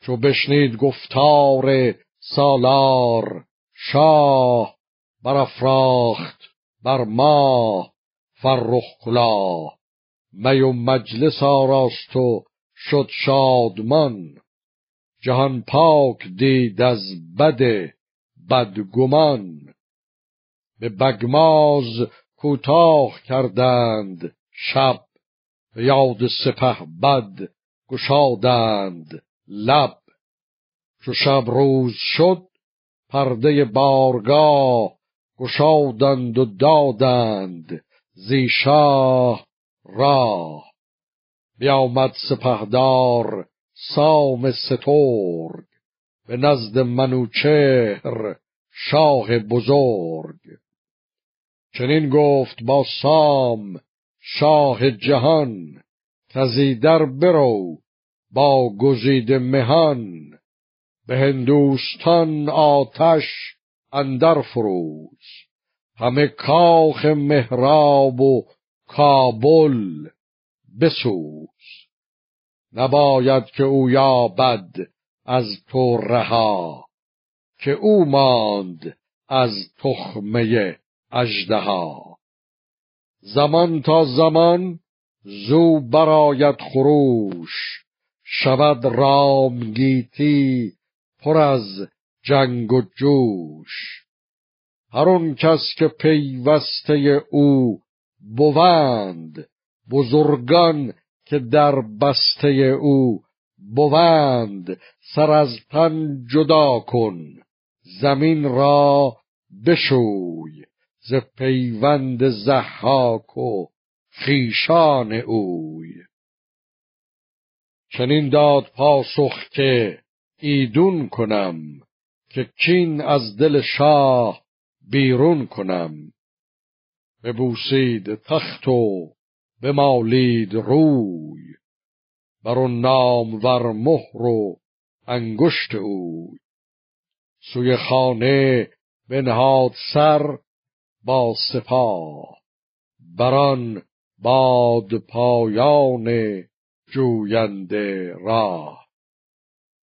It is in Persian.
چو بشنید گفتار سالار شاه برافراخت بر ما فرخ کلا می و مجلس آراست و شد شادمان. جهان پاک دید از بد بدگمان. به بگماز کوتاه کردند شب یاد سپه بد گشادند. لب. چو شب روز شد پرده بارگاه گشادند و دادند زی شاه راه. بیامد سپهدار سام سترگ به نزد منوچهر شاه بزرگ. چنین گفت با سام شاه جهان کزی در برو با گزید مهان به هندوستان آتش اندر فروز. همه کاخ مهراب و کابل بسوز. نباید که او یابد از تو رها که او ماند از تخمه اژدها. زمان تا زمان زو براید خروش شود رامگیتی پر از جنگ و جوش. هر کس که پیوسته او بوند بزرگان که در بسته او بوند سر از تن جدا کن زمین را بشوی ز پیوند زحاک و خیشان اوی. چنین داد پاسخ که ایدون کنم که کین از دل شاه بیرون کنم. ببوسید تخت و بمالید روی بر نام ور مهر و انگشت اوی. سوی خانه بنهاد سر با سپاه بران باد پایان جوینده راه.